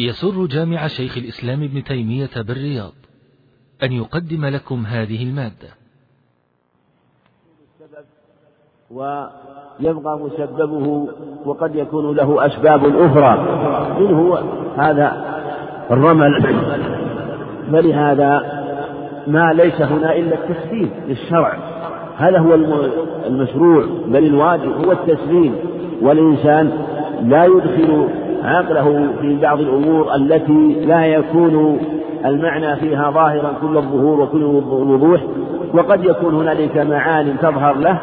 يسر جامع شيخ الإسلام ابن تيمية بالرياض أن يقدم لكم هذه المادة. ويبقى مسببه وقد يكون له أسباب أخرى. منه هذا الرمل؟ فلهذا ما ليس هنا إلا التسليم للشرع. هذا هو المشروع؟ بل الواجب هو التسليم. والإنسان لا يدخل عقله في بعض الأمور التي لا يكون المعنى فيها ظاهرا كل الظهور وكل الوضوح وقد يكون هنالك معاني تظهر له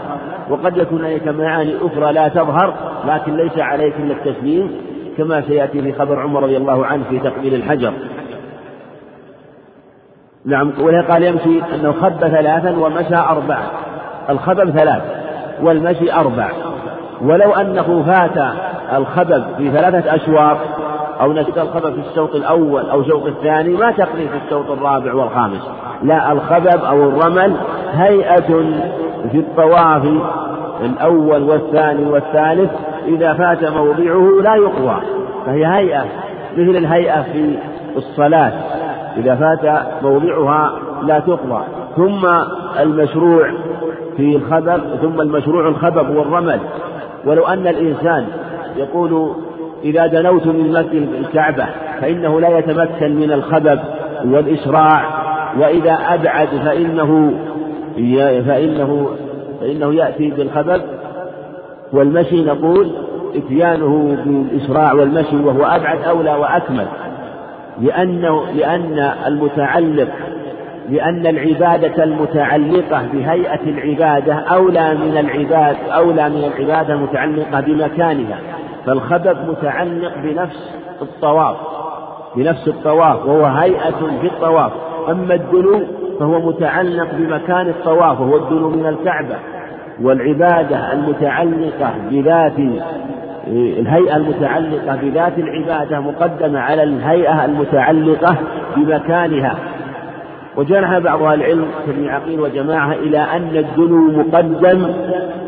وقد يكون هنالك معاني أخرى لا تظهر لكن ليس عليك إلا التسليم كما سيأتي في خبر عمر رضي الله عنه في تقبيل الحجر. نعم قال يمشي أنه خب ثلاثا ومشى أربعة الخبب ثلاث والمشي أربع ولو أنه فات الخبب في ثلاثة أشواط أو نسيت الخبب في الشوط الأول أو الشوط الثاني ما تقضي في الشوط الرابع والخامس. لا الخبب أو الرمل هيئة في الطواف الأول والثاني والثالث. إذا فات موضعه لا يقضى فهي هيئة مثل الهيئة في الصلاة. إذا فات موضعها لا تقضى ثم المشروع في الخبب ثم المشروع الخبب والرمل. ولو أن الإنسان يقول إذا دنوت من مسجد الكعبة فإنه لا يتمكن من الخبب والإسراع وإذا أبعد فإنه فإنه فإنه يأتي بالخبب والمشي نقول إتيانه بالإسراع والمشي وهو أبعد أولى وأكمل لأنه لأن المتعلق لأن العبادة المتعلقة بهيئة العبادة أولى من العباد أولى من العبادة المتعلقة بمكانها. فالخبب متعلق بنفس الطواف بنفس الطواف وهو هيئة في الطواف أما الدنو فهو متعلق بمكان الطواف وهو الدنو من الكعبة. والعبادة المتعلقة بذات الهيئة المتعلقة بذات العبادة مقدمة على الهيئة المتعلقة بمكانها. وجرح بعض أهل العلم كابن عقيل وجماعة إلى أن الدنو مقدم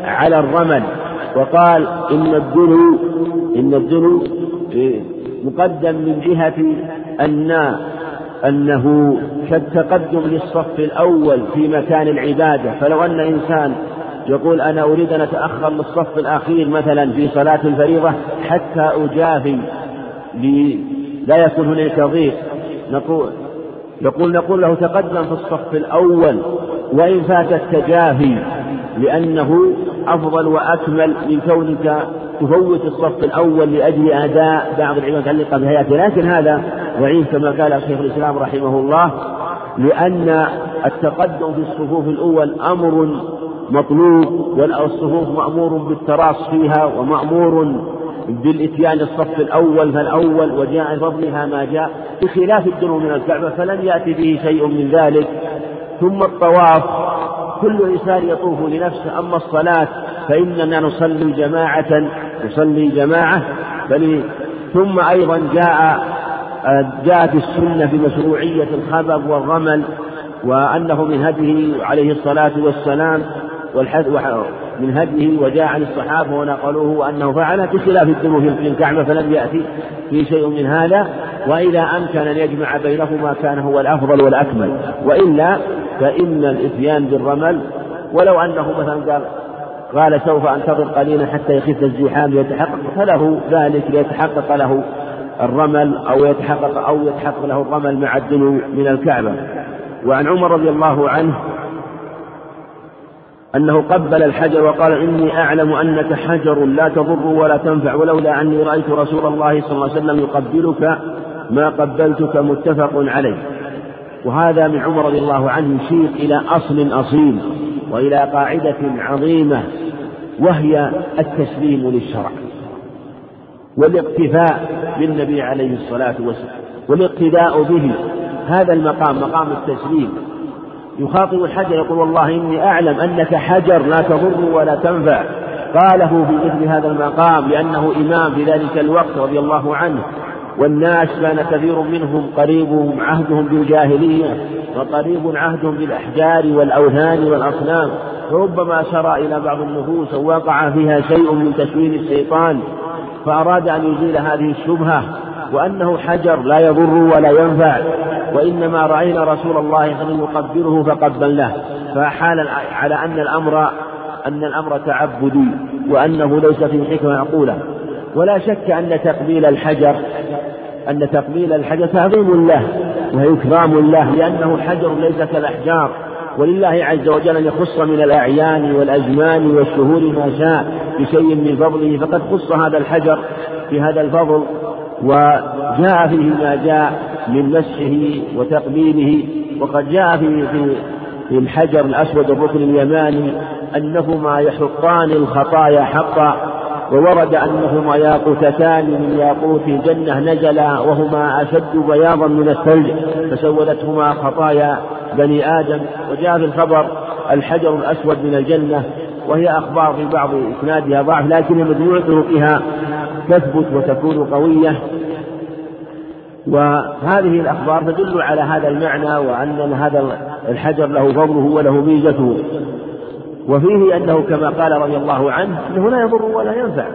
على الرمل وقال إن الدنو إن الدنو مقدم من جهة أن أنه كالتقدم للصف الأول في مكان العبادة. فلو أن إنسان يقول أنا أريد أن أتأخر للصف الأخير مثلا في صلاة الفريضة حتى أجافي لا يكون هناك ضيق. نقول يقول نقول له تقدم في الصف الأول وإن فات التجافي لأنه أفضل وأكمل من كونك تفوت الصف الأول لأجل أداء بعض العلم المتعلقة بهيئته لكن هذا ضعيف كما قال شيخ الإسلام رحمه الله لأن التقدم في الصفوف الأول أمر مطلوب والصفوف مأمور بالتراص فيها ومأمور بالإتيان الصف الأول فالأول وجاء فضلها ما جاء بخلاف الدنو من الكعبة فلم يأتي به شيء من ذلك. ثم الطواف كل إنسان يطوف لنفسه أما الصلاة فإننا نصلي جماعة نصلي جماعة بل ثم أيضا جاء جاءت السنة بمشروعية الخبب والرمل وأنه من هديه عليه الصلاة والسلام من هديه وجاء عن الصحابة ونقلوه أنه فعل بخلاف الدم في الكعبة فلم يأتي في شيء من هذا وإذا أمكن أن يجمع بينهما كان هو الأفضل والأكمل. وإلا فإن الإتيان بالرمل ولو أنه مثلا قال قال سوف أنتظر قليلا حتى يخف الزحام ليتحقق فله ذلك ليتحقق له الرمل أو يتحقق أو يتحقق له الرمل مع الدنو من الكعبة. وعن عمر رضي الله عنه أنه قبل الحجر وقال إني أعلم أنك حجر لا تضر ولا تنفع ولولا أني رأيت رسول الله صلى الله عليه وسلم يقبلك ما قبلتك متفق عليه. وهذا من عمر رضي الله عنه يشير إلى أصل أصيل وإلى قاعدة عظيمة وهي التسليم للشرع والاقتفاء بالنبي عليه الصلاة والسلام والاقتداء به. هذا المقام مقام التسليم. يخاطب الحجر يقول والله إني أعلم أنك حجر لا تضر ولا تنفع. قاله في مثل هذا المقام لأنه إمام في ذلك الوقت رضي الله عنه. والناس كان كثير منهم قريب عهدهم بالجاهلية وقريب عهدهم بالأحجار والأوثان والأصنام. فربما سرى إلى بعض النفوس ووقع فيها شيء من تشوين الشيطان فأراد أن يزيل هذه الشبهة وأنه حجر لا يضر ولا ينفع. وإنما رأينا رسول الله صلى الله عليه وسلم يقبله فقبلناه. فحال على أن الأمر أن الأمر تعبدي وأنه ليس فيه حكمة معقولة ولا شك أن تقبيل الحجر أن تقبيل الحجر تعظيم له وإكرام له لأنه حجر ليس كالأحجار. ولله عز وجل أن يخص من الأعيان والأزمان والشهور ما شاء بشيء من فضله فقد خص هذا الحجر بهذا الفضل وجاء فيه ما جاء. من مسحه وتقبيله. وقد جاء في في الحجر الأسود الركن اليماني أنهما يحطان الخطايا حقا وورد أنهما ياقوتتان من ياقوت الجنة نزلا وهما أشد بياضا من الثلج فسولتهما خطايا بني آدم. وجاء في الخبر الحجر الأسود من الجنة وهي أخبار في بعض إسنادها ضعف لكن مجموع طرقها تثبت وتكون قوية. وهذه الأخبار تدل على هذا المعنى وأن هذا الحجر له فضله وله ميزته. وفيه أنه كما قال رضي الله عنه أنه لا يضر ولا ينفع.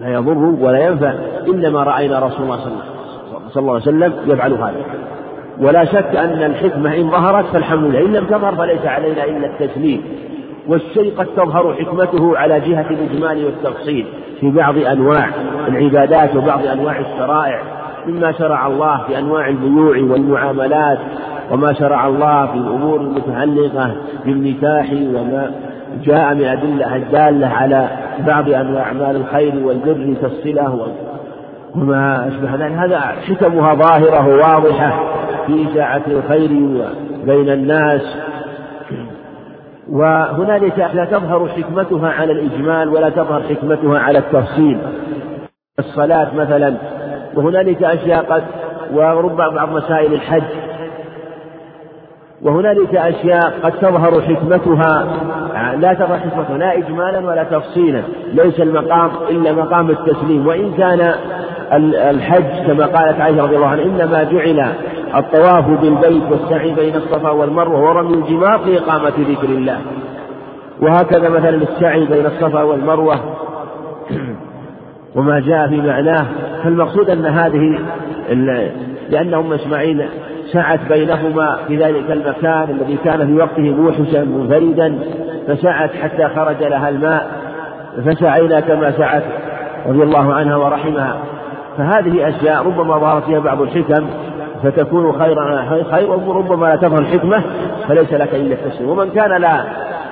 لا يضر ولا ينفع. إنما رأينا رسول الله صلى الله عليه وسلم يفعل هذا. ولا شك أن الحكمة إن ظهرت فالحمد لله. إن لم تظهر فليس علينا إلا التسليم. والشيء قد تظهر حكمته على جهة الإجمال والتفصيل في بعض أنواع العبادات وبعض أنواع الشرائع. مما شرع الله في أنواع البيوع والمعاملات وما شرع الله في الأمور المتعلقة بالنكاح وما جاء من أدلة الدالة على بعض أنواع أعمال الخير والبر كالصلة وما أشبه ذلك. هذا حكمها ظاهرة وواضحة في إشاعة الخير بين الناس. وهنالك لا تظهر حكمتها على الإجمال ولا تظهر حكمتها على التفصيل. الصلاة مثلا وهنالك أشياء قد وربما بعض مسائل الحج. وهنالك أشياء قد تظهر حكمتها. لا تظهر حكمتها لا إجمالا ولا تفصيلا. ليس المقام إلا مقام التسليم. وإن كان الحج كما قالت عائشة رضي الله عنها إنما جعل الطواف بالبيت والسعي بين الصفا والمروة ورمي الجمار لإقامة ذكر الله. وهكذا مثلا السعي بين الصفا والمروة. وما جاء في معناه فالمقصود أن هذه لأن أم إسماعيل سعت بينهما في ذلك المكان الذي كان في وقته موحشا منفردا فسعت حتى خرج لها الماء فسعينا كما سعت رضي الله عنها ورحمها. فهذه أشياء ربما ظهرت فيها بعض الحكم فتكون خيرا خير وربما لا تظهر الحكمة فليس لك إلا التسليم. ومن كان لا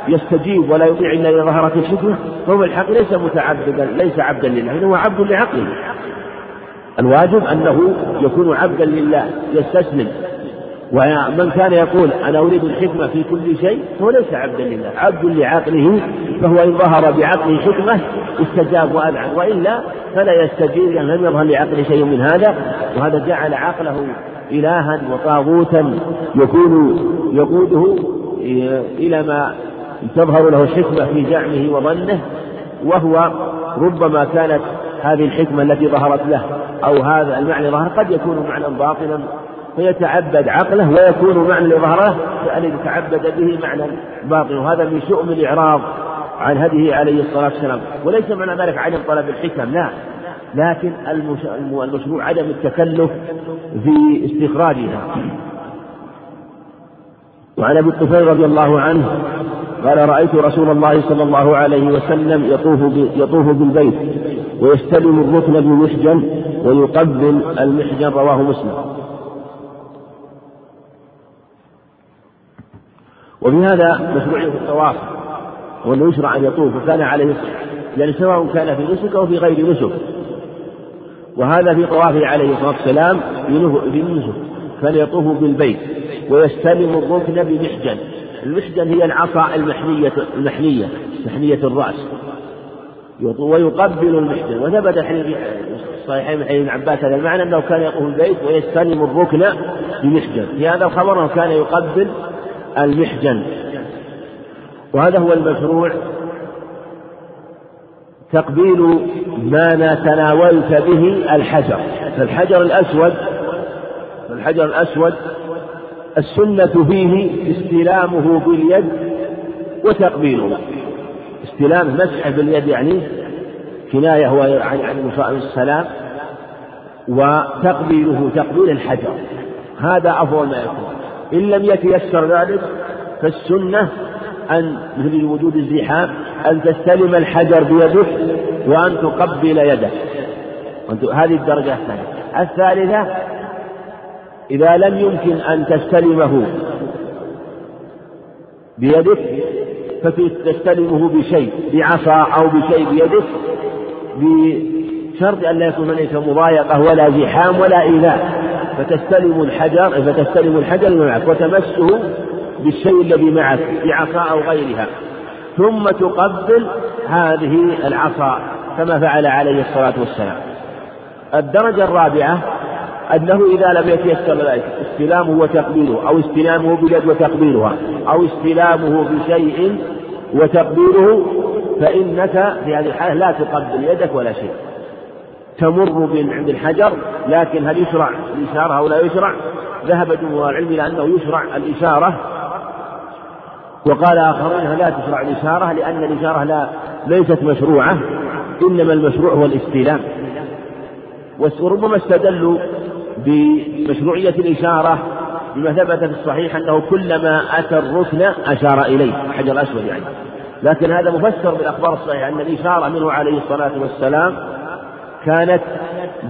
يستجيب ولا يطيع إلا إذا ظهرت الحكمة فهو الحق ليس متعبدا ليس عبدا لله هو عبد لعقله. الواجب أنه يكون عبدا لله يستسلم. ومن كان يقول أنا أريد الحكمة في كل شيء فهو ليس عبدا لله عبد لعقله فهو إن ظهر بعقله حكمة استجاب وأذعن وإلا فلا يستجيب لأن لم يظهر لعقله شيء من هذا. وهذا جعل عقله إلها وطاغوتا يكون يقوده إلى ما تظهر له الحكمة في زعمه وظنه وهو ربما كانت هذه الحكمة التي ظهرت له أو هذا المعنى ظهر قد يكون معنى باطلا فيتعبد عقله ويكون معنى لظهره فأن يتعبد به معنى باطل وهذا من شؤم الإعراض عن هديه عليه الصلاة والسلام. وليس معنى ذلك عدم طلب الحكم لا. لكن المشروع عدم التكلف في استخراجها. وعن أبي الطفيل رضي الله عنه قال رأيت رسول الله صلى الله عليه وسلم يطوف يطوف بالبيت ويستلم الركن بمحجن ويقبل المحجن رواه مسلم. وفي هذا مشروعية الطواف وأنه يشرع أن يطوف وكان عليه يعني سواء كان في نسك أو في غير نسك وهذا في طوافه عليه الصلاة والسلام في كان يطوف بالبيت ويستلم الركن بمحجن. المحجن هي العصا المحنية المحنية محنية الرأس. ويقبل المحجن. وثبت في الصحيحين من ابن عباس هذا المعنى أنه كان يطوف البيت ويستلم الركن بمحجن. في هذا الخبر أنه كان يقبل المحجن. وهذا هو المشروع تقبيل ما تناولت به الحجر. فالحجر الأسود الحجر الأسود السنة فيه استلامه باليد وتقبيله استلام مسح باليد يعني كناية هو عن عن السلام وتقبيله تقبيل الحجر. هذا أفضل ما يكون. إن لم يتيسر ذلك فالسنة أن مثل وجود الزحام أن تستلم الحجر بيدك وأن تقبل يدك هذه الدرجة الثانية. الثالثة إذا لم يمكن أن تستلمه بيدك فتستلمه بشيء بعصا أو بشيء بيدك بشرط أن لا يكون هناك مضايقة ولا زحام ولا إيذاء. فتستلم الحجر فتستلم الحجر معك وتمسه بالشيء الذي معك بعصا أو غيرها. ثم تقبل هذه العصا كما فعل عليه الصلاة والسلام. الدرجة الرابعة أنه إذا لم يتيسر ذلك استلامه وتقبيله أو استلامه بيد وتقبيلها أو استلامه بشيء وتقبيله فإنك في هذه الحالة لا تقبل يدك ولا شيء. تمر من عند الحجر لكن هل يشرع الإشارة أو لا يشرع؟ ذهب جمهور العلم إلى أنه يشرع الإشارة. وقال آخرون لا تشرع الإشارة لأن الإشارة لا ليست مشروعة إنما المشروع هو الاستلام. وربما استدلوا بمشروعية الإشارة بما ثبت في الصحيح أنه كلما أتى الركن أشار إليه حجر أسود يعني. لكن هذا مفسر بالأخبار الصحيحة أن الإشارة منه عليه الصلاة والسلام كانت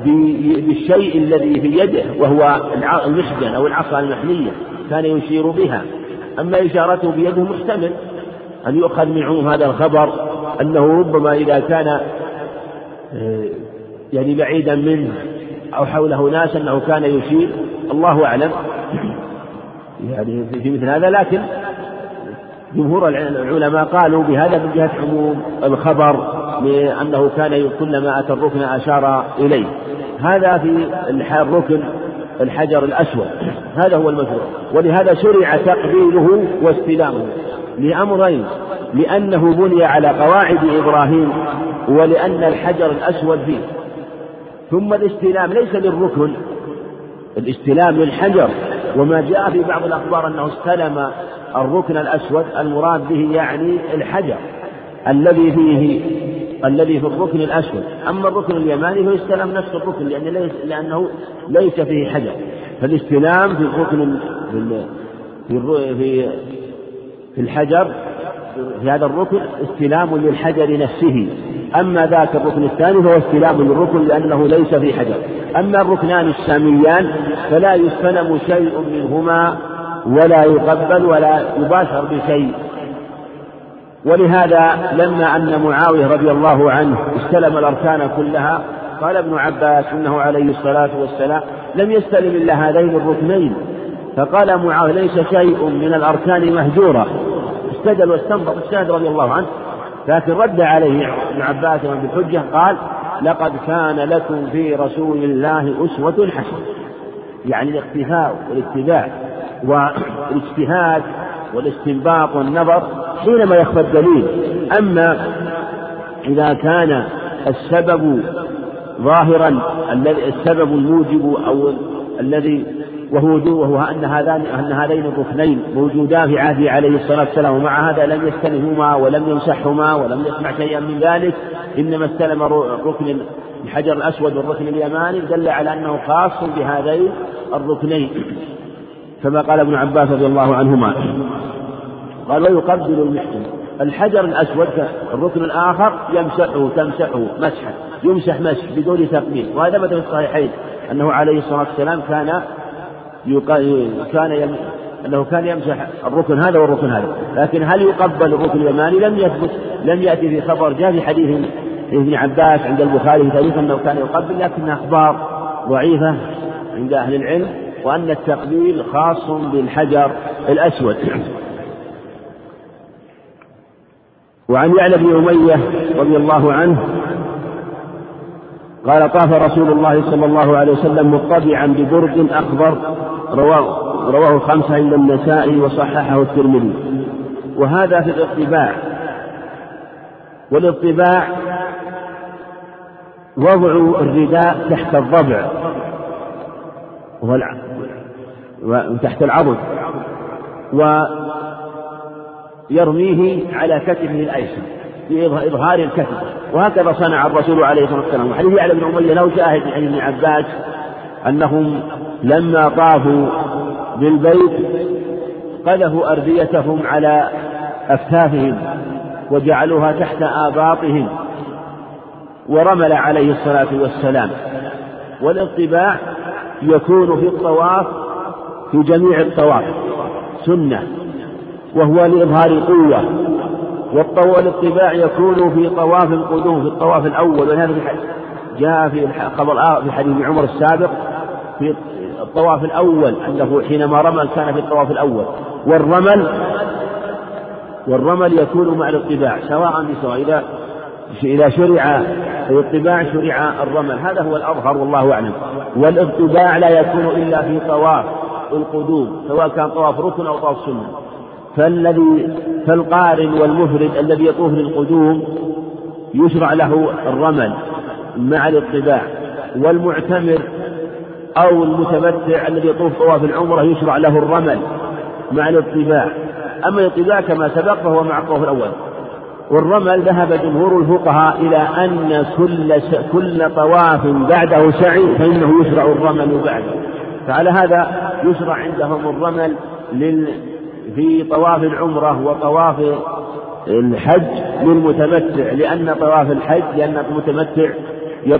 بالشيء الذي في يده وهو المحجن أو العصا المحنية كان يشير بها. أما إشارته بيده محتمل أن يؤخذ من عموم هذا الخبر أنه ربما إذا كان آه، يعني بعيدا منه أو حوله ناس أنه كان يشير. الله أعلم. يعني في مثل هذا لكن جمهور العلماء قالوا بهذا من جهة عموم الخبر لأنه كان كلما أتى الركن أشار إليه. هذا في الركن الحجر الأسود. هذا هو المشروع. ولهذا شرع تقبيله واستلامه لأمرين. لأنه بني على قواعد إبراهيم ولأن الحجر الأسود فيه. ثم الاستلام ليس للركن الاستلام للحجر. وما جاء في بعض الأخبار أنه استلم الركن الأسود المراد به يعني الحجر الذي فيه الذي في الركن الأسود. أما الركن اليماني فيستلم نفس الركن لأن ليس لأنه ليس فيه حجر. فالاستلام في الركن في في في الحجر في هذا الركن استلام للحجر نفسه. أما ذاك الركن الثاني فهو استلام للركن لأنه ليس في حجر. أما الركنان الساميان فلا يستلم شيء منهما ولا يقبل ولا يباشر بشيء. ولهذا لما أن معاوية رضي الله عنه استلم الأركان كلها قال ابن عباس إنه عليه الصلاة والسلام لم يستلم إلا هذين الركنين. فقال معاوية ليس شيء من الأركان مهجورة. استدل واستنبط الشاهد رضي الله عنه لكن رد عليه ابن عباس بالحجة قال لقد كان لكم في رسول الله أسوة حسنة. يعني الاقتفاء والاتباع والاجتهاد والاستنباط والنظر حينما يخفى الدليل. أما إذا كان السبب ظاهرا السبب الموجب أو الذي وهو وهو أن هذان أن هذين الركنين موجودان في عهده عليه الصلاة والسلام ومع هذا لم يستلمهما ولم يمسحهما ولم يسمع شيئا من ذلك. إنما استلم ركن الحجر الأسود والركن اليماني دل على أنه خاص بهذين الركنين. كما قال ابن عباس رضي الله عنهما. قال ويقبل المحسن الحجر الأسود الركن الآخر يمسحه تمسحه مسحا يمسح مسح بدون تقبيل وهذا في الصحيحين أنه عليه الصلاة والسلام كان كان. أنه كان يمسح الركن هذا والركن هذا. لكن هل يقبل الركن اليماني؟ لم يثبت لم يأتي في خبر. جاء في حديث ابن عباس عند البخاري في تاريخ أنه كان يقبل لكنها أخبار ضعيفة عند أهل العلم وأن التقبيل خاص بالحجر الأسود. وعن يعلى بن أمية رضي الله عنه قال طاف رسول الله صلى الله عليه وسلم مطبعا ببرد أخضر رواه رواه الخمسة عند النسائي وصححه الترمذي. وهذا في الاطباع. والاطباع وضع الرداء تحت الضبع. وتحت العضد. ويرميه على كتفه الأيسر. بإظهار الكتب وهكذا صنع الرسول عليه الصلاة والسلام. وحديث يعلم بن أمية له شاهد عن ابن عباس أنهم لما طافوا بالبيت قذفوا أرديتهم على أكتافهم وجعلوها تحت آباطهم ورمل عليه الصلاة والسلام. والاطباع يكون في الطواف في جميع الطواف سنة وهو لإظهار قوة والاطباع يكون في طواف القدوم في الطواف الأول ولهذا جاء في خبر في حديث عمر السابق في الطواف الأول أنه حينما رمل كان في الطواف الأول. والرمل والرمل يكون مع الاطباع سواء بسواء إذا إذا شرع الاطباع شرع الرمل. هذا هو الأظهر والله أعلم. والاطباع لا يكون إلا في طواف القدوم سواء كان طواف ركن أو طواف سنة. فالذي فالقارن والمفرد الذي يطوف للقدوم يشرع له الرمل مع الاطباع والمعتمر أو المتمتع الذي يطوف طواف العمرة يشرع له الرمل مع الاطباع. أما الاطباع كما سبق فهو مع الطواف الأول. والرمل ذهب جمهور الفقهاء إلى أن كل كل طواف بعده سعي فإنه يشرع الرمل بعده. فعلى هذا يشرع عندهم الرمل لل في طواف العمرة وطواف الحج للمتمتع لأن طواف الحج لأن المتمتع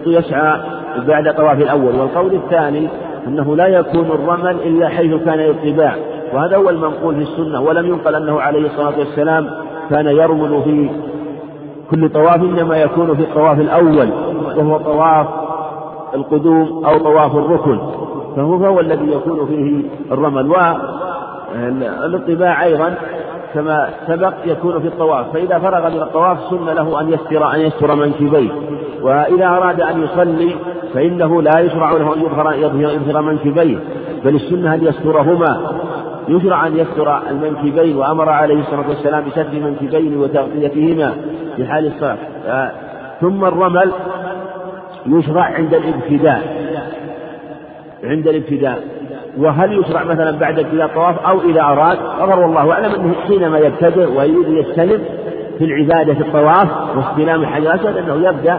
يسعى بعد طواف الأول. والقول الثاني أنه لا يكون الرمل إلا حيث كان الطباع وهذا هو المنقول في السنة ولم ينقل أنه عليه الصلاة والسلام كان يرمل في كل طواف إنما يكون في الطواف الأول وهو طواف القدوم أو طواف الركن. فهو هو الذي يكون فيه الرمل. والاطباع أيضا كما سبق يكون في الطواف فإذا فرغ من الطواف سن له أن يستر أن يستر منكبيه وإذا أراد أن يصلي فإنه لا يشرع له أن يظهر يظهر منكبيه بل السنة أن يسترهما. يشرع أن يستر المنكبين وأمر عليه الصلاة والسلام بسد المنكبين وتغطيتهما في حال الصلاة. ثم الرمل يشرع عند الابتداء عند الابتداء. وهل يشرع مثلا بعد ابتداء الطواف أو إذا أراد أمر والله أعلم أنه حينما يبتدئ ويريد يستلم في العبادة في الطواف واستلام الحجر الأسود أنه يبدأ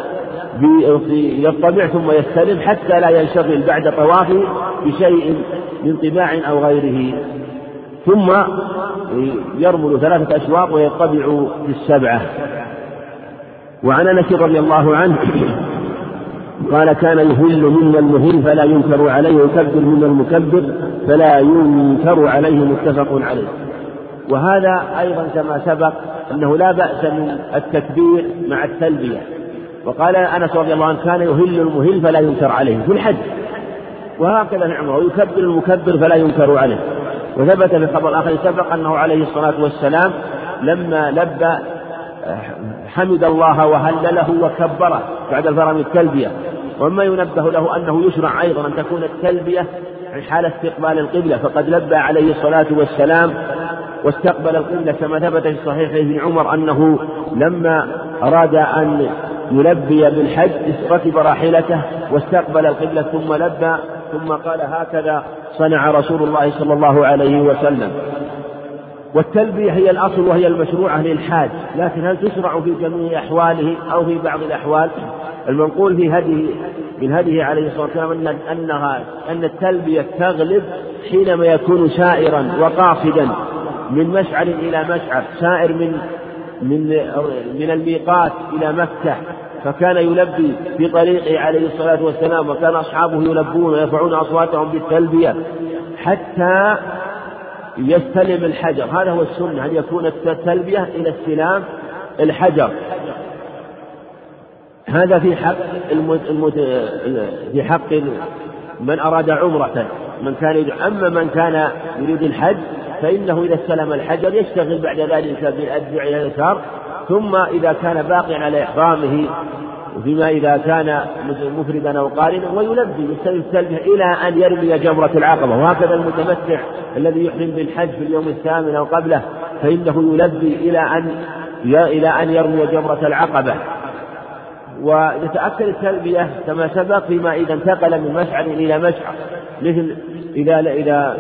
يطبع ثم يستلم حتى لا ينشغل بعد طوافه بشيء من طباع أو غيره. ثم يرمل ثلاثة أشواط ويطبع في السبعة. وعن أنس رضي الله عنه قال كان يهل منا المهل فلا ينكر عليه ويكبر منا المكبر فلا ينكر عليه متفق عليه. وهذا أيضا كما سبق أنه لا بأس من التكبير مع التلبية. وقال أنس رضي الله عنه كان يهل المهل فلا ينكر عليه في الحج. وهكذا نعمه ويكبر المكبر فلا ينكر عليه. وثبت في الخبر الآخر سبق أنه عليه الصلاة والسلام لما لبى حمد الله وهلله وكبره بعد الفرغ من التلبية. ومما ينبه له أنه يشرع أيضا أن تكون التلبية حال استقبال القبلة فقد لبى عليه الصلاة والسلام واستقبل القبلة كما ثبت في صحيح ابن عمر أنه لما أراد أن يلبي بالحج ركب راحلته واستقبل القبلة ثم لبى ثم قال هكذا صنع رسول الله صلى الله عليه وسلم. والتلبية هي الأصل وهي المشروعة للحاج لكن هل تشرع في جميع أحواله أو في بعض الأحوال؟ المنقول في هديه من هديه عليه الصلاة والسلام أن أنها أن التلبية تغلب حينما يكون سائرا وقاصدا من مشعر إلى مشعر سائر من من من الميقات إلى مكة فكان يلبي في طريقه عليه الصلاة والسلام وكان أصحابه يلبون ويرفعون أصواتهم بالتلبية حتى يستلم الحجر. هذا هو السنة أن يكون التلبية إلى استلام الحجر. هذا في حق المت... المت... في حق من أراد عمرة. من كان يريد أما من كان يريد الحج فإنه إذا استلم الحجر يشتغل بعد ذلك بالأدعية اليسار ثم إذا كان باقيا على إحرامه فيما إذا كان مفردا أو قارنا ويلبي يستلم التلبية إلى أن يرمي جمرة العقبة. وهكذا المتمتع الذي يحرم بالحج في اليوم الثامن أو قبله فإنه يلبي إلى أن إلى أن يرمي جمرة العقبة. ويتأكد التلبية كما سبق فيما إذا انتقل من مشعر إلى مشعر. مثل إذا إذا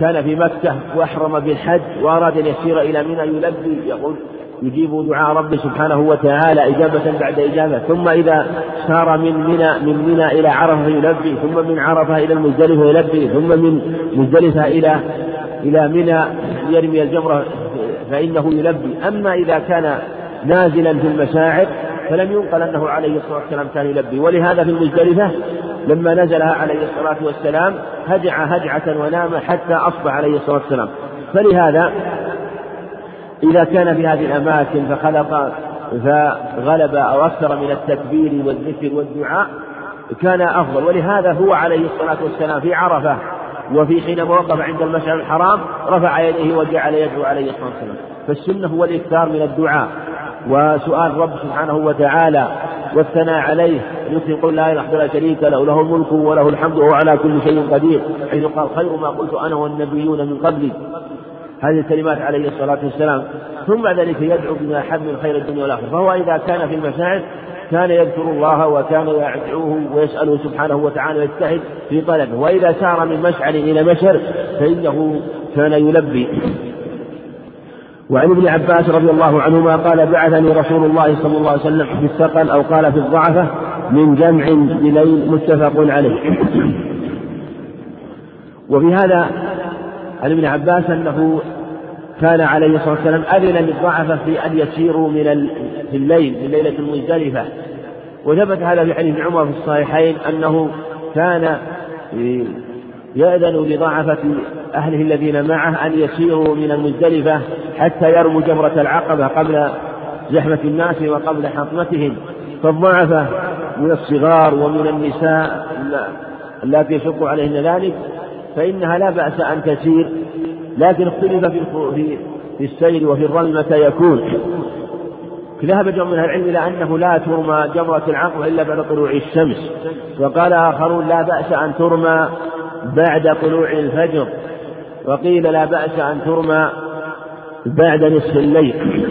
كان في مكة وأحرم بالحج وأراد أن يسير إلى منى يلبي يقول يجيب دعاء ربه سبحانه وتعالى إجابة بعد إجابة. ثم إذا سار من منى من منى إلى عرفة يلبي ثم من عرفة إلى المزدلفة يلبي ثم من مزدلفة إلى إلى منى يرمي الجمرة فإنه يلبي. أما إذا كان نازلا في المشاعر فلم ينقل أنه عليه الصلاة والسلام كان يلبي. ولهذا في المزدلفة لما نزلها عليه الصلاة والسلام هجع هجعة ونام حتى أصبح عليه الصلاة والسلام. فلهذا إذا كان في هذه الأماكن فخلق فغلب أو أكثر من التكبير والذكر والدعاء كان أفضل. ولهذا هو عليه الصلاة والسلام في عرفة وفي حينما وقف عند المشعر الحرام رفع يديه وجعل يدعو عليه الصلاة والسلام. فالسنة هو الإكثار من الدعاء. وسؤال رب سبحانه وتعالى والثناء عليه؟ يمكن يقول لا إله إلا شريك له له الملك وله الحمد وهو على كل شيء قدير. حيث قال خير ما قلت أنا والنبيون من قبلي. هذه الكلمات عليه الصلاة والسلام. ثم بعد ذلك يدعو بما أحب من خير الدنيا والآخرة. فهو إذا كان في المشاعر كان يذكر الله وكان يدعوه ويسأله سبحانه وتعالى ويجتهد في طلبه. وإذا سار من مشعر إلى مشعر فإنه كان يلبي. وعن ابن عباس رضي الله عنهما قال بعثني رسول الله صلى الله عليه وسلم في الثقل أو قال في الضعفة من جمع بليل متفق عليه. وفي هذا عن ابن عباس أنه كان عليه الصلاة والسلام أذن للضعفة في أن يسيروا من في الليل من ليلة المزدلفة. وثبت هذا في حديث عمر في الصحيحين أنه كان يأذن لضعفة أهله الذين معه أن يسيروا من المزدلفة حتى يرموا جمرة العقبة قبل زحمة الناس وقبل حطمتهم. فالضعفة من الصغار ومن النساء اللاتي يشق عليهن ذلك فإنها لا بأس أن تسير لكن اختلف في في السير وفي الرمي متى يكون. ذهب جمع من العلم إلى أنه لا ترمى جمرة العقبة إلا بعد طلوع الشمس. وقال آخرون لا بأس أن ترمى بعد طلوع الفجر. وقيل لا بأس أن ترمى بعد نصف الليل.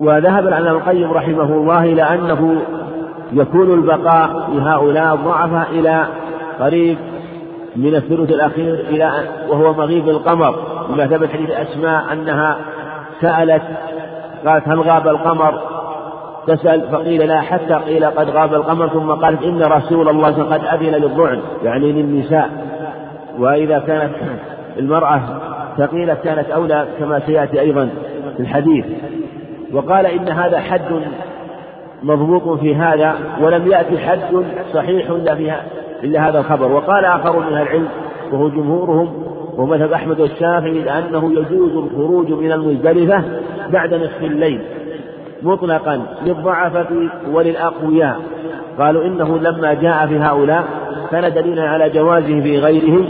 وذهب العلامة القيم رحمه الله إلى أنه يكون البقاء لهؤلاء الضعفاء إلى قريب من الثلث الأخير إلى وهو مغيب القمر. لما ثبت حديث أسماء أنها سألت قالت هل غاب القمر؟ تسأل فقيل لا حتى قيل قد غاب القمر ثم قالت إن رسول الله قد أذن للضعن يعني للنساء. وإذا كانت المرأة ثقيلة كانت أولى كما سيأتي أيضا في الحديث. وقال إن هذا حد مضبوط في هذا ولم يأتي حد صحيح إلا فيها. إلا هذا الخبر. وقال آخر من العلم وهو جمهورهم ومذهب أحمد والشافعي أنه يجوز الخروج من المزدلفة بعد نصف الليل. مطلقا للضعفة وللأقوياء. قالوا إنه لما جاء في هؤلاء كان دليلا على جوازه في غيرهم.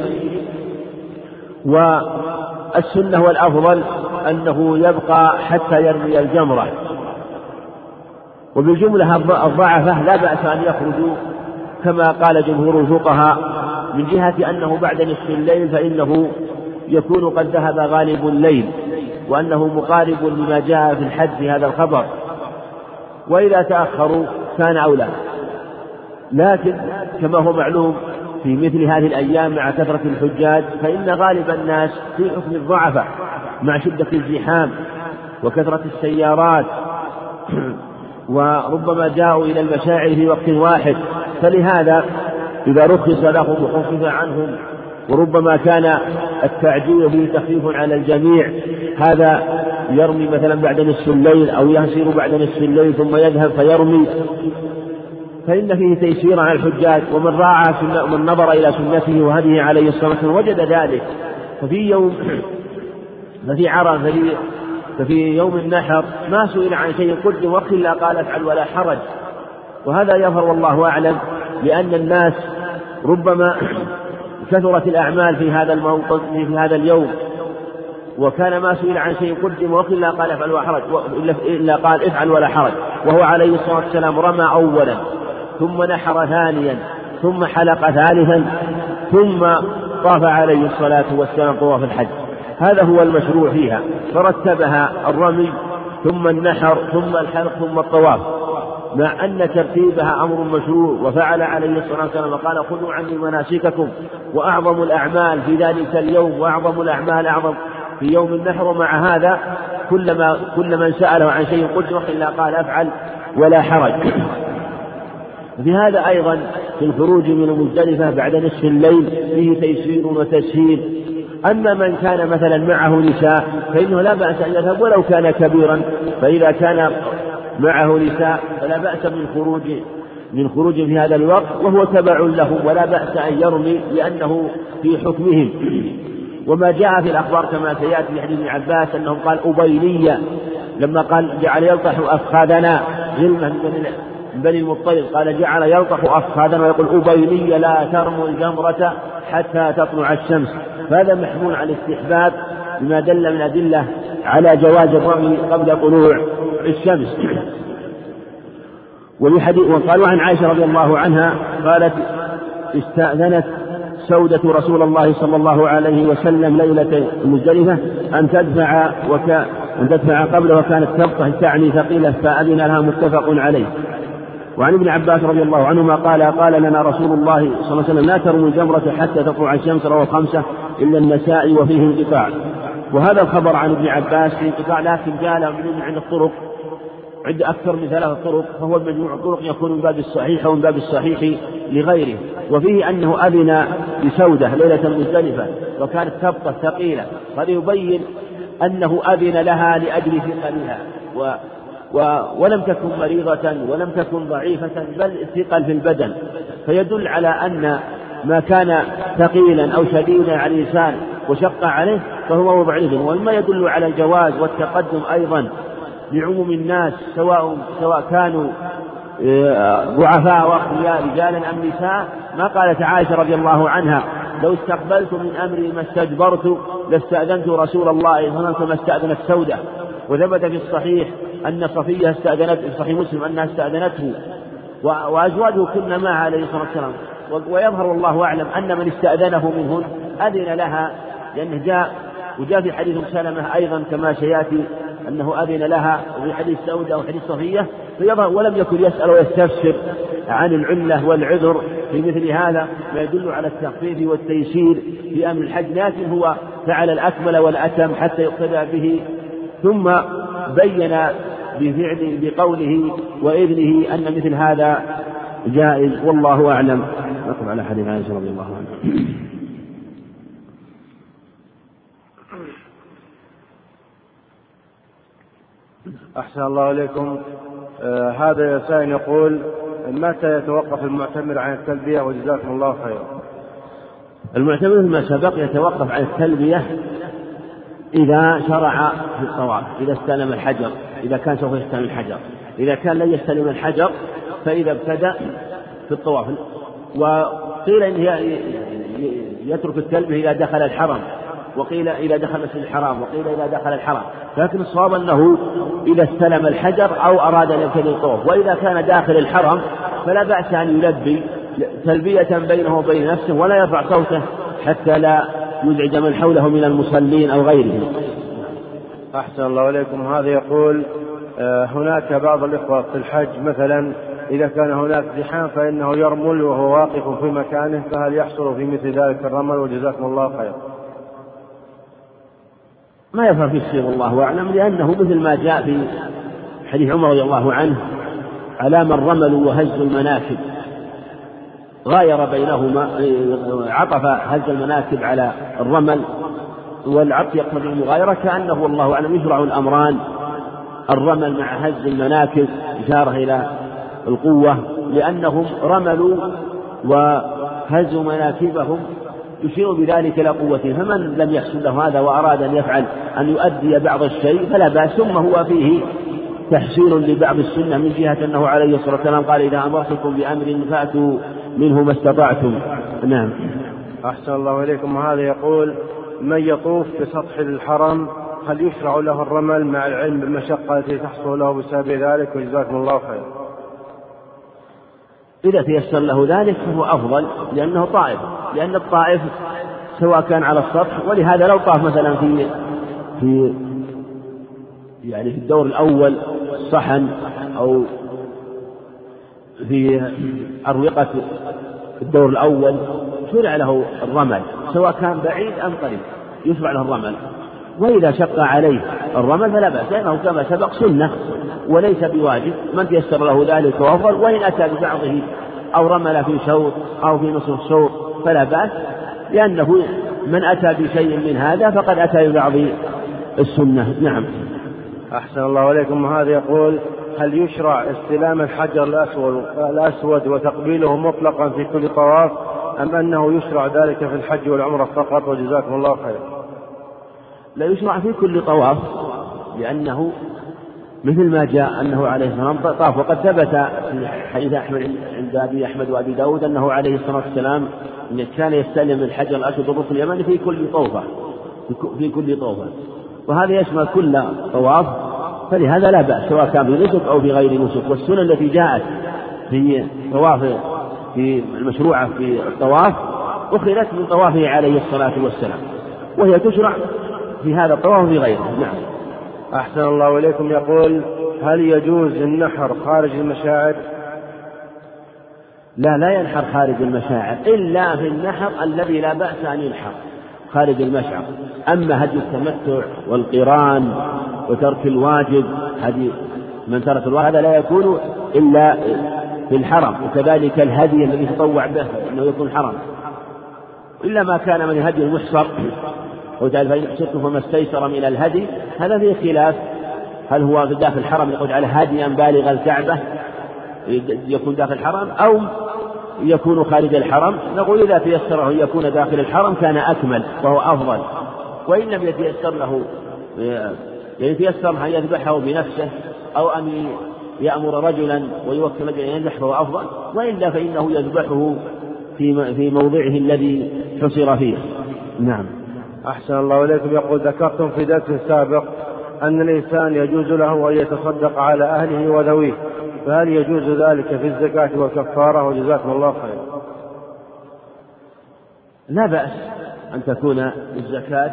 والسنة والأفضل أنه يبقى حتى يرمي الجمرة. وبالجملة الضعفة لا بأس أن يخرجوا كما قال جمهور الفقهاء من جهة أنه بعد نصف الليل فإنه يكون قد ذهب غالب الليل وأنه مقارب لما جاء في الحج في هذا الخبر. وإذا تأخروا كان أولى لكن كما هو معلوم في مثل هذه الأيام مع كثرة الحجاج فإن غالب الناس في حكم الضعفاء مع شدة الزحام وكثرة السيارات وربما جاءوا إلى المشاعر في وقت واحد. فلهذا إذا رخص لهم وخفف عنهم وربما كان التعجيل فيه تخفيف على الجميع هذا يرمي مثلا بعد نصف الليل أو يسير بعد نصف الليل ثم يذهب فيرمي. فإن فيه تيسير على الحجاج ومن راعى ومن نظر إلى سنته وهديه عليه الصلاة والسلام وجد ذلك. ففي يوم ففي عرفة ففي ففي يوم النحر ما سئل عن شيء قدم وقت إلا قال افعل ولا حرج. وهذا يظهر والله أعلم لأن الناس ربما كثرت الأعمال في هذا الموقف في هذا اليوم. وكان ما سئل عن شيء قدم وقيل لا قال افعل ولا حرج إلا قال افعل ولا حرج. وهو عليه الصلاة والسلام رمى أولا ثم نحر ثانيا ثم حلق ثالثا ثم طاف عليه الصلاة والسلام طواف الحج. هذا هو المشروع فيها. فرتبها الرمي ثم النحر ثم الحلق ثم الطواف. مع أن ترتيبها أمر مشروع وفعل عليه الصلاة والسلام وقال خذوا عني مناسككم وأعظم الأعمال في ذلك اليوم وأعظم الأعمال أعظم في يوم النحر. ومع هذا كلما كل من سأله عن شيء قلت إلا قال أفعل ولا حرج. في هذا أيضا في الخروج من المزدلفة بعد نصف الليل فيه تيسير وتسهيل. أما من كان مثلا معه نساء فإنه لا بأس أن يذهب ولو كان كبيرا فإذا كان معه نساء فلا بأس من خروج من خروج في هذا الوقت وهو تبع له ولا بأس أن يرمي لأنه في حكمهم. وما جاء في الأخبار كما سيأتي في حديث ابن عباس أنه قال أبينية لما قال جعل يلطح أفخاذنا غلمة من بني المطلب قال جعل يلطح أفخاذنا ويقول أبينية لا ترموا الجمرة حتى تطلع الشمس. فهذا محمول على الاستحباب بما دل من أدلة على جواز الرمي قبل طلوع الشمس ولحديث وقالوا عن عائشة رضي الله عنها قالت استأذنت سودة رسول الله صلى الله عليه وسلم ليلة المزدلفة أن تدفع وكا أن تدفع قبله وكانت تبطح تعني ثقيلة فأذن لها متفق عليه. وعن ابن عباس رضي الله عنهما قال قال لنا رسول الله صلى الله عليه وسلم لا ترموا الجمرة حتى تطلع الشمس رواه خمسة إلا النساء وفيه انقطاع. وهذا الخبر عن ابن عباس في انقطاع لكن جاء من عند الطرق عند أكثر من ثلاثة طرق فهو مجموع الطرق يكون من باب الصحيح أو من باب الصحيح لغيره. وفيه أنه أذن لسودة ليلة المزدلفة وكانت تبقى ثقيلة. هذا يبين أنه أذن لها لأجل ثقلها. و و ولم تكن مريضة ولم تكن ضعيفة بل ثقل في البدن. فيدل على أن ما كان ثقيلا أو شديدا على الإنسان وشق عليه فهو وضع ومما يدل على الجواز والتقدم أيضا لعموم الناس سواء سواء كانوا آه، ضعفاء واقوياء رجالا أم نساء. ما قالت عائشة رضي الله عنها لو استقبلت من أمري ما استجبرت لاستأذنت رسول الله صلى الله عليه وسلم كما استأذنت سودة. وثبت في الصحيح أن صفية استأذنت في صحيح مسلم أنها استأذنته وأزواجه كن معه عليه الصلاة والسلام. ويظهر والله أعلم أن من استأذنه منهن أذن لها لأنه جاء وجاء في حديث سلمة أيضا كما سيأتي أنه أذن لها وفي حديث سودة أو حديث صفية فيظهر ولم يكن يسأل ويستفسر عن العلة والعذر في مثل هذا ما يدل على التخفيف والتيسير في أمر الحج لكن هو فعل الأكمل والأتم حتى يقتدى به. ثم بين بفعل بقوله وإذنه أن مثل هذا جائز والله أعلم. نقف على حديث عائشة رضي الله عنها. أحسن الله إليكم. آه هذا سائل يقول متى يتوقف المعتمر عن التلبية؟ وجزاكم الله خيرا. المعتمر ما سبق يتوقف عن التلبية إذا شرع في الطواف إذا استلم الحجر إذا كان سوف يستلم الحجر. إذا كان لن يستلم الحجر فإذا ابتدأ في الطواف. وقيل إنه يترك التلبية إذا دخل الحرم وقيل إذا دخل المسجد الحرام وقيل إذا دخل الحرم. لكن الصواب أنه إذا استلم الحجر أو أراد أن يبتدي الطواف. وإذا كان داخل الحرم فلا بأس أن يلبي تلبية بينه وبين نفسه ولا يرفع صوته حتى لا يزعج من حوله من المصلين أو غيرهم. أحسن الله إليكم هذا يقول هناك بعض الإخوة في الحج مثلا إذا كان هناك زحام فإنه يرمل وهو واقف في مكانه فهل يحصل في مثل ذلك الرمل؟ وجزاكم الله خيرا. ما يظهر في الصيغ والله أعلم لأنه مثل ما جاء في حديث عمر رضي الله عنه على من رملوا وهزوا المناكب غاير بينهما عطف هز المناكب على الرمل والعطف يقتضي المغايرة كأنه والله أعلم يشرع الأمران. الرمل مع هز المناكب إشارة إلى القوة لأنهم رملوا وهزوا مناكبهم يشير بذلك إلى قوته. فمن لم يحصل له هذا وأراد أن يفعل أن يؤدي بعض الشيء فلا بأس ثم هو فيه تحسين لبعض السنة من جهة أنه عليه الصلاة والسلام قال إذا أمرتكم بأمر فأتوا منه ما استطعتم. نعم. أحسن الله إليكم. وهذا يقول من يطوف بسطح الحرم هل يشرع له الرمل مع العلم بالمشقة التي تحصل له بسبب ذلك؟ وجزاكم الله خير. إذا تيسر له ذلك فهو أفضل لأنه طائف لأن الطائف سواء كان على السطح ولهذا لو طاف مثلا في في يعني في الدور الأول صحن أو في أروقة الدور الأول شرع له الرمل سواء كان بعيد أم قريب يشرع له الرمل. وإذا شق عليه الرمل فلا بأس لأنه كما سبق سنة وليس بواجب من تيسر له ذلك وأفضل وإن أتى ببعضه أو رمل في شوط أو في نصف شوط فلا بأس لأنه من أتى بشيء من هذا فقد أتى ببعض السنة. نعم. أحسن الله عليكم وهذا يقول هل يشرع استلام الحجر الأسود الأسود وتقبيله مطلقا في كل طواف أم أنه يشرع ذلك في الحج والعمرة فقط؟ وجزاكم الله خيرا. لا يشرع في كل طواف لأنه مثل ما جاء أنه عليه الصلاة والسلام طاف. وقد ثبت في حديث أحمد عند أبي أحمد وأبي داود أنه عليه الصلاة والسلام كان يستلم الحجر الأسود والركن اليمني في كل طوفة. في كل طوفة. وهذا يشمل كل طواف فلهذا لا بأس سواء كان في نسك أو في غير نسك. والسنن التي جاءت في طواف في المشروعة في الطواف أخذت من طوافه عليه الصلاة والسلام وهي تشرع في هذا الطواف وفي غيره. نعم. أحسن الله إليكم. يقول هل يجوز النحر خارج المشاعر؟ لا لا ينحر خارج المشاعر إلا في النحر الذي لا بأس أن ينحر خارج المشعر. أما هدي التمتع والقران وترك الواجب هدي من ترك الواجب هذا لا يكون إلا في الحرم وكذلك الهدي الذي يتطوع به أنه يكون حرم إلا ما كان من الهدي المحصر وتعالى فإن أحسرتم فما استيسر من الهدي. هذا فيه خلاف. هل هو داخل الحرم يقول على هديا بالغ الكعبة؟ يكون داخل الحرم أو يكون خارج الحرم؟ نقول إذا تيسره أن يكون داخل الحرم كان أكمل وهو أفضل. وإن لم يتيسر له يعني تيسر أن يذبحه بنفسه أو أن يأمر رجلا ويوكل رجلا أن يذبح فهو أفضل. وإلا فإنه يذبحه في في موضعه الذي حصر فيه. نعم. أحسن الله إليكم. يقول ذكرتم في درس سابق أن الإنسان يجوز له أن يتصدق على أهله وذويه فهل يجوز ذلك في الزكاة والكفارة؟ وجزاكم الله خيرا لا بأس أن تكون الزكاة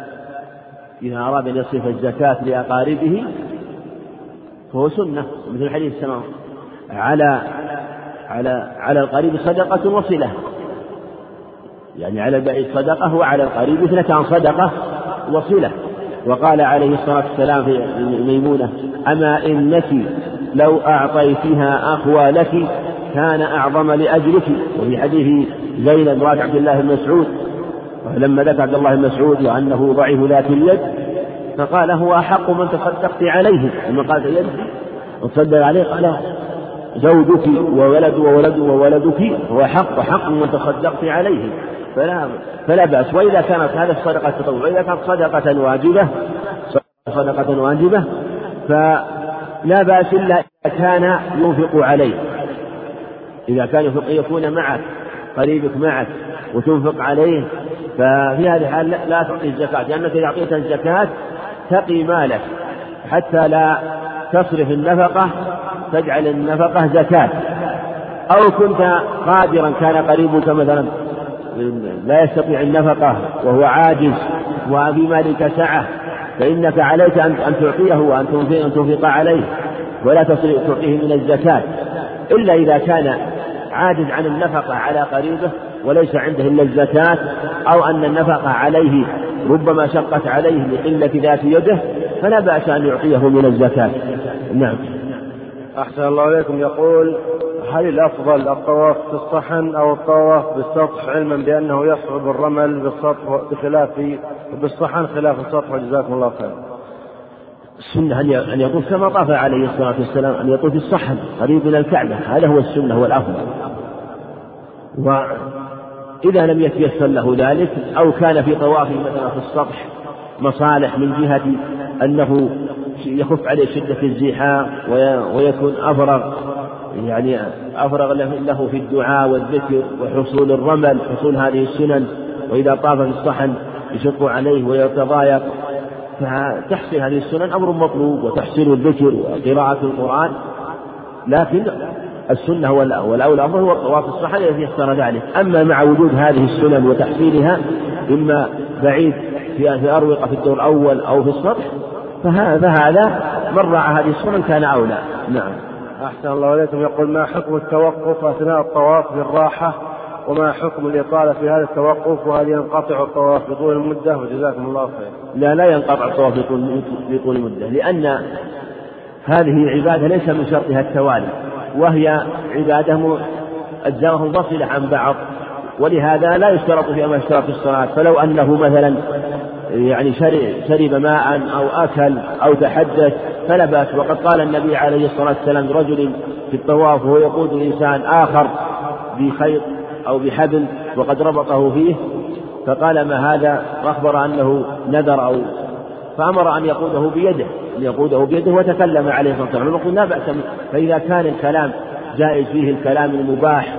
إذا أراد أن يصرف الزكاة لأقاربه فهو سنة مثل حديث السماء على على على القريب صدقة وصلة. يعني على البعيد صدقة وعلى القريب اثنتان صدقة وصلة. وقال عليه الصلاة والسلام في ميمونة أما إنك لو أعطيتها أخوالك كان أعظم لأجلك. وفي حديث زينب امرأة عبد الله بن مسعود لما ذكر عبد الله بن مسعود وأنه ضعيف ذات اليد فقال هو أحق من تصدقت عليه. ثم قال يد وتصدق عليه؟ قال زوجك وولد وولد وولدك هو حق حق من تصدقت عليه. فلا فلا بأس. وإذا كانت هذه الصدقة تطوع وإذا كانت صدقة واجبة صدقة واجبة فلا بأس إلا إذا كان ينفق عليه. إذا كان ينفق يكون معك قريبك معك وتنفق عليه ففي هذه الحال لا تعطي الزكاة لأنك إذا أعطيت الزكاة تقي مالك. حتى لا تصرف النفقة تجعل النفقة زكاة. أو كنت قادرا كان قريبك مثلا لا يستطيع النفقة وهو عاجز وفي مالك سعة فإنك عليك أن تعطيه وأن تنفق عليه ولا تعطيه من الزكاة إلا إذا كان عاجز عن النفقة على قريبه وليس عنده إلا الزكاة أو أن النفقة عليه ربما شقت عليه لقلة ذات يده فلا بأس أن يعطيه من الزكاة. نعم. أحسن الله إليكم. يقول هل الأفضل الطواف في الصحن أو الطواف بالسطح؟ علما بأنه يصعب الرمل بالسطح بخلاف بالصحن خلاف السطح. وجزاكم الله خير. السنة أن يطوف كما طاف عليه الصلاة والسلام؟ أن يطوف الصحن قريب من الكعبة؟ هذا هو السنة هو الأفضل. وإذا لم يتيسر له ذلك أو كان في طوافه مثلا في السطح مصالح من جهة أنه يخف عليه شدة الزحام ويكون أفرغ يعني أفرغ له في الدعاء والذكر وحصول الرمل حصول هذه السنن وإذا طاف في الصحن يشق عليه ويتضايق. فتحصيل هذه السنن أمر مطلوب وتحصيل الذكر وقراءة القرآن. لكن السنة والأولى الأفضل هو الطواف الصحن الذي يختار ذلك. أما مع وجود هذه السنن وتحصيلها إما بعيد في أروقة في الدور الأول أو في السطح فهذا من راعى هذه السنن كان أولى. نعم. أحسن الله إليكم. يقول ما حكم التوقف أثناء الطواف بالراحة وما حكم الإطالة في هذا التوقف وهل ينقطع الطواف بطول المدة وجزاكم الله خير. لا لا ينقطع الطواف بطول المدة لأن هذه عبادة ليس من شرطها التوالي وهي عبادة أجزاء منفصلة عن بعض ولهذا لا يشترط فيها ما يشترط في الصلاة. فلو أنه مثلا يعني شرب ماء أو أكل أو تحدث فلا بأس وقد قال النبي عليه الصلاة والسلام لرجل في الطواف وهو يقود إنسان آخر بخيط أو بحبل وقد ربطه فيه فقال ما هذا؟ وأخبر أنه نذر أو فأمر أن يقوده بيده أن يقوده بيده وتكلم عليه الصلاة والسلام. لا بأس فإذا كان الكلام جائز فيه الكلام المباح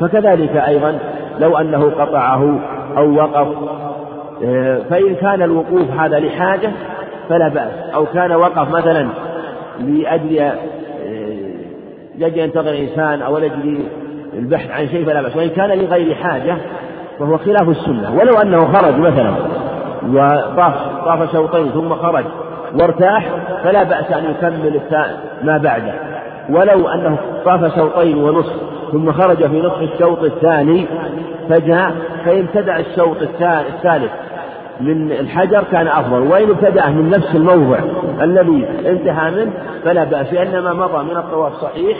فكذلك أيضا لو أنه قطعه أو وقف آه، فإن كان الوقوف هذا لحاجة فلا بأس. أو كان وقف مثلا لأجل آه، لأجل ينتظر إنسان أو لأجل البحث عن شيء فلا بأس. وإن كان لغير حاجة فهو خلاف السنة. ولو أنه خرج مثلا وطاف طاف شوطين ثم خرج وارتاح فلا بأس أن يكمل ما بعده. ولو أنه طاف شوطين ونصف ثم خرج في نصف الشوط الثاني فجاء فإن ابتدأ الشوط الثالث. من الحجر كان أفضل وإن ابتدأه من نفس الموضع الذي انتهى منه فلا بأس لأن ما مضى من الطواف صحيح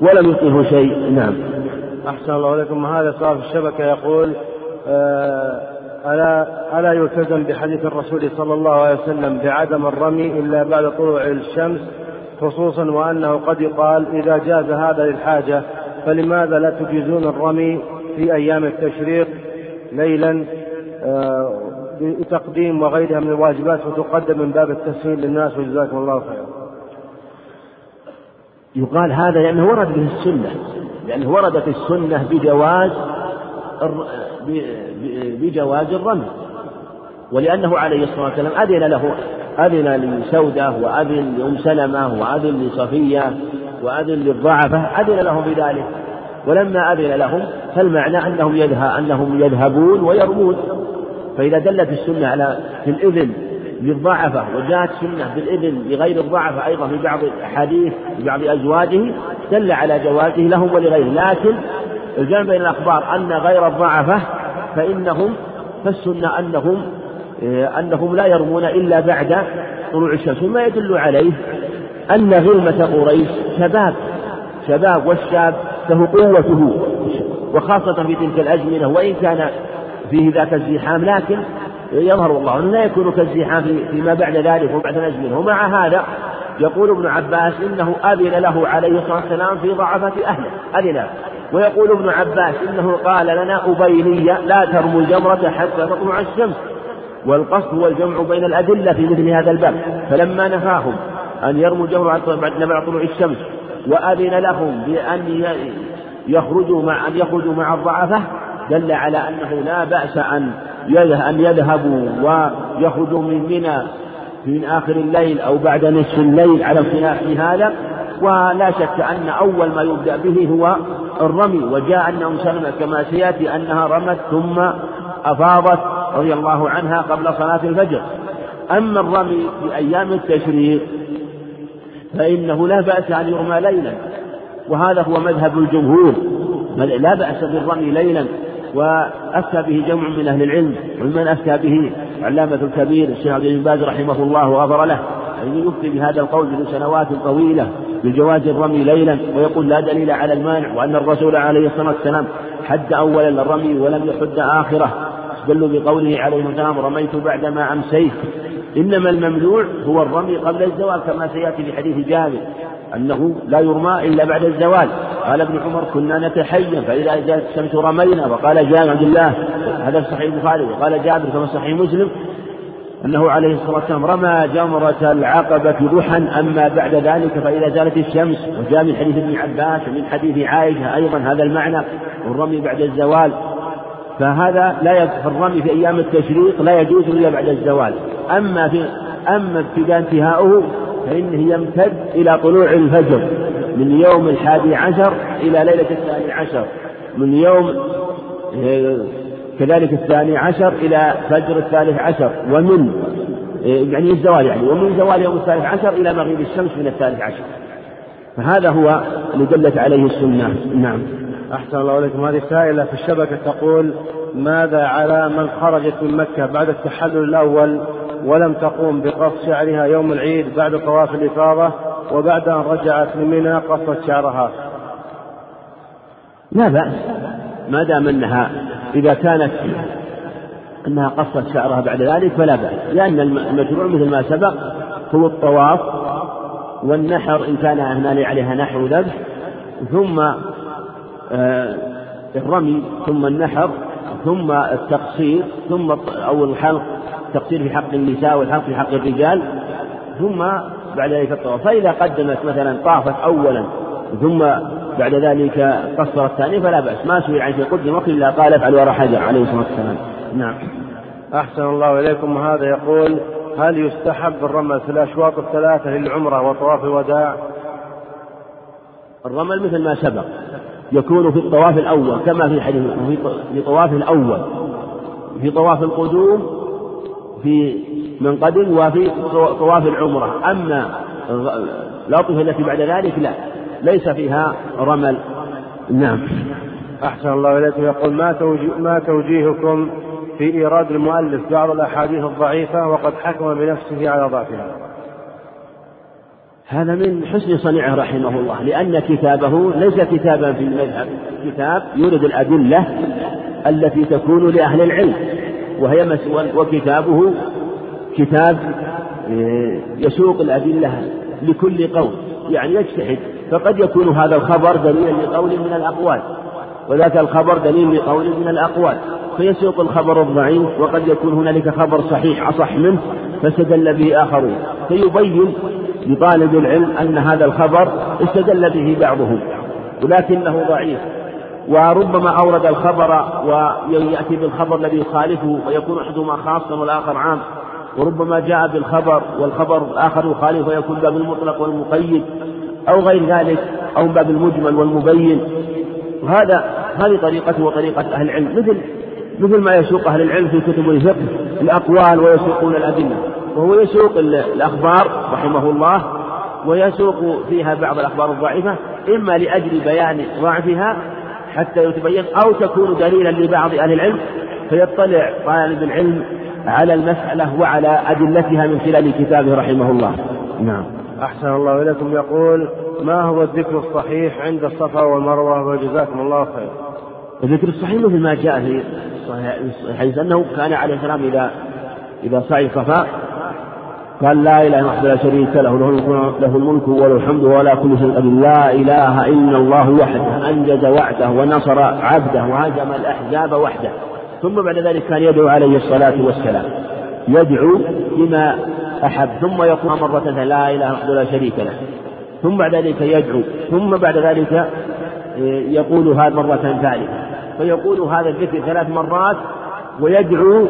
ولم يطله شيء. نعم. أحسن الله إليكم. هذا صاحب الشبكة يقول آه، ألا ألا يلتزم بحديث الرسول صلى الله عليه وسلم بعدم الرمي إلا بعد طلوع الشمس خصوصا وأنه قد يقال إذا جاز هذا للحاجة فلماذا لا تجيزون الرمي في أيام التشريق ليلا؟ آه، بتقديم وغيرها من الواجبات وتقدم من باب التسهيل للناس وجزاكم الله خيرا. يقال هذا لأنه ورد به السنة. لأنه وردت السنة بجواز بجواز الرمي. ولأنه عليه الصلاة والسلام أذن له أذن لسودة وأذن لأم سلمة وأذن لصفية وأذن للضعفة أذن لهم بذلك. ولما أذن لهم فالمعنى أنهم يذهب أنهم يذهبون ويرمون. فإذا دلت السنة على في الإذن للضعفة وجاءت سنة بالإذن لغير الضعفة أيضا في بعض الأحاديث في بعض أزواجه دل على جوازه لهم ولغيره. لكن الجمع بين الأخبار أن غير الضعفة فإنهم فالسنة أنهم آه، أنهم لا يرمون إلا بعد طلوع الشمس. وما يدل عليه أن غلمة قريش شباب شباب والشاب له قوته وخاصة في تلك الأزمنة وإن كان فيه ذاك الزحام لكن يظهر والله أنه لا يكون كالزحام فيما بعد ذلك وبعد الأزمنة ومع هذا يقول ابن عباس إنه أذن له عليه الصلاة والسلام في ضعفة أهله. أذن. ويقول ابن عباس إنه قال لنا أبينية لا ترموا الجمرة حتى تطلع الشمس. والقصد هو الجمع بين الأدلة في مثل هذا الباب. فلما نفاهم أن يرموا الجمرة بعد طلوع الشمس وأذن لهم بأن يخرجوا مع أن يخرجوا مع الضعفة دل على أنه لا بأس أن أن يذهبوا ويخرجوا من منى من آخر الليل أو بعد نصف الليل على اختلاف في هذا. ولا شك أن أول ما يبدأ به هو الرمي. وجاء أن أم سلمة كما سيأتي أنها رمت ثم أفاضت رضي الله عنها قبل صلاة الفجر. أما الرمي في أيام التشريق فإنه لا بأس أن يرمى ليلا. وهذا هو مذهب الجمهور. لا بأس بالرمي ليلا. وأفتى به جمع من أهل العلم ومن أفتى به علامة الكبير الشيخ عبد بن باز رحمه الله وغفر له يعني يفتي بهذا القول من سنوات طويلة بجواز الرمي ليلا ويقول لا دليل على المانع وأن الرسول عليه الصلاة والسلام حد أولا الرمي ولم يحد آخره. استدلوا بقوله عليه السلام رميت بعدما أمسيت إنما الممنوع هو الرمي قبل الزوال كما سيأتي في حديث جابر. أنه لا يرمى إلا بعد الزوال. قال ابن عمر كنا نتحين فإذا جاءت الشمس رمينا وقال جابر عبد الله. هذا في صحيح البخاري. وقال جابر كما صحيح مسلم أنه عليه الصلاة والسلام رمى جمرة العقبة ضحى أما بعد ذلك فإذا زالت الشمس. وجاء من حديث ابن عباس ومن حديث عائشة أيضا هذا المعنى والرمي بعد الزوال. فهذا لا الرمي في أيام التشريق لا يجوز إلا بعد الزوال. أما في أما ابتداء انتهاؤه فإنه يمتد إلى طلوع الفجر من يوم الحادي عشر إلى ليلة الثاني عشر. من يوم كذلك الثاني عشر إلى فجر الثالث عشر. ومن يعني الزوال يعني. ومن زوال يوم الثالث عشر إلى مغيب الشمس من الثالث عشر. فهذا هو اللي دلت عليه السنة. نعم. أحسن الله إليكم. هذه سائلة في الشبكة تقول ماذا على من خرجت من مكة بعد التحلل الأول ولم تقوم بقص شعرها يوم العيد بعد طواف الإفاضة وبعد أن رجعت من منى قصت شعرها. لا بأس. ما دام أنها إذا كانت أنها قصت شعرها بعد ذلك فلا بأس. لأن المشروع مثل ما سبق هو الطواف والنحر إن كان هنا عليها نحر ذبح ثم آه، الرمي ثم النحر ثم التقصير ثم أو الحلق التقصير في حق النساء والحلق في حق الرجال ثم بعد ذلك الطواف. فإذا قدمت مثلا طافت أولا ثم بعد ذلك قصرت الثانية فلا بأس. ما سئل عن شيء قدم وقت إلا قال افعل وراء حجر عليه الصلاة والسلام. نعم. أحسن الله إليكم. وهذا يقول هل يستحب الرمل في الأشواط الثلاثة للعمرة وطواف الوداع؟ الرمل مثل ما سبق يكون في الطواف الأول كما في حديث في طواف الأول في طواف القدوم في من قدم وفي طواف العمرة. أما الأطوفة التي بعد ذلك لا ليس فيها رمل. نعم. أحسن الله إليكم يقول ما ما توجيهكم في إيراد المؤلف بعض الأحاديث الضعيفة وقد حكم بنفسه على ضعفها؟ هذا من حسن صنيعه رحمه الله لأن كتابه ليس كتابا في المذهب. كتاب يورد الأدلة التي تكون لأهل العلم. وهي وكتابه كتاب آه، يسوق الأدلة لكل قول يعني يجتهد. فقد يكون هذا الخبر دليلا لقول من الأقوال. وذاك الخبر دليل لقول من الأقوال. فيسوق الخبر الضعيف وقد يكون هنالك خبر صحيح أصح منه فاستدل به آخرون. فيبين لطالب العلم أن هذا الخبر استدل به بعضهم ولكنه ضعيف. وربما أورد الخبر ويأتي بالخبر الذي يخالفه ويكون أحدهما خاصا والآخر عام. وربما جاء بالخبر والخبر الآخر يخالف ويكون باب المطلق والمقيد أو غير ذلك أو باب المجمل والمبين. وهذا هذه طريقته وطريقة أهل العلم. مثل مثل ما يسوق أهل العلم في كتب الفقه الأقوال ويسوقون الأدلة. وهو يسوق الأخبار رحمه الله ويسوق فيها بعض الأخبار الضعيفة إما لأجل بيان ضعفها حتى يتبين أو تكون دليلا لبعض أهل العلم فيطلع طالب العلم على المسألة وعلى أدلتها من خلال كتابه رحمه الله. نعم. أحسن الله إليكم. يقول ما هو الذكر الصحيح عند الصفا والمروة؟ وجزاكم الله خير. الذكر الصحيح مثل ما جاء في حيث أنه كان عليه السلام إذا إذا صعد الصفا قال لا إله إلا لا شريك له له الملك وله الحمد ولا كل شيء قدير. لا إله إلا الله وحده أنجز وعده ونصر عبده وهزم الأحزاب وحده. ثم بعد ذلك كان يدعو عليه الصلاة والسلام. يدعو بما أحب ثم يقول مرة لا إله وحده لا شريك له. ثم بعد ذلك يدعو ثم بعد ذلك آه، يقول هذا مرة ثالثة. فيقول هذا الذكر ثلاث مرات ويدعو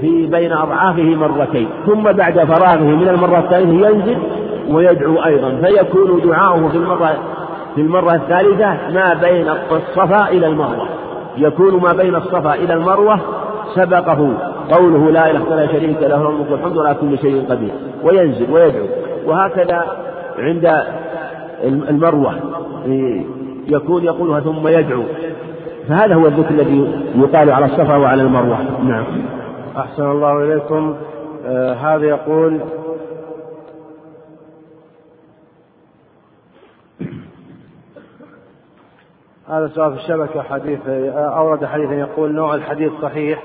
في بين أضعافه مرتين ثم بعد فراغه من المرة الثالثة ينزل ويدعو أيضا فيكون دعاؤه في المرة في المرة الثالثة ما بين الصفا إلى المروة يكون ما بين الصفا إلى المروة سبقه قوله لا إله إلا شريك له الملك والحمد ولا كل شيء قدير وينزل ويدعو وهكذا عند المروة يكون يقولها ثم يدعو. فهذا هو الذكر الذي يقال على الصفا وعلى المروة. نعم. أحسن الله إليكم. آه هذا يقول هذا سؤال في الشبكة حديث أورد حديثا يقول نوع الحديث صحيح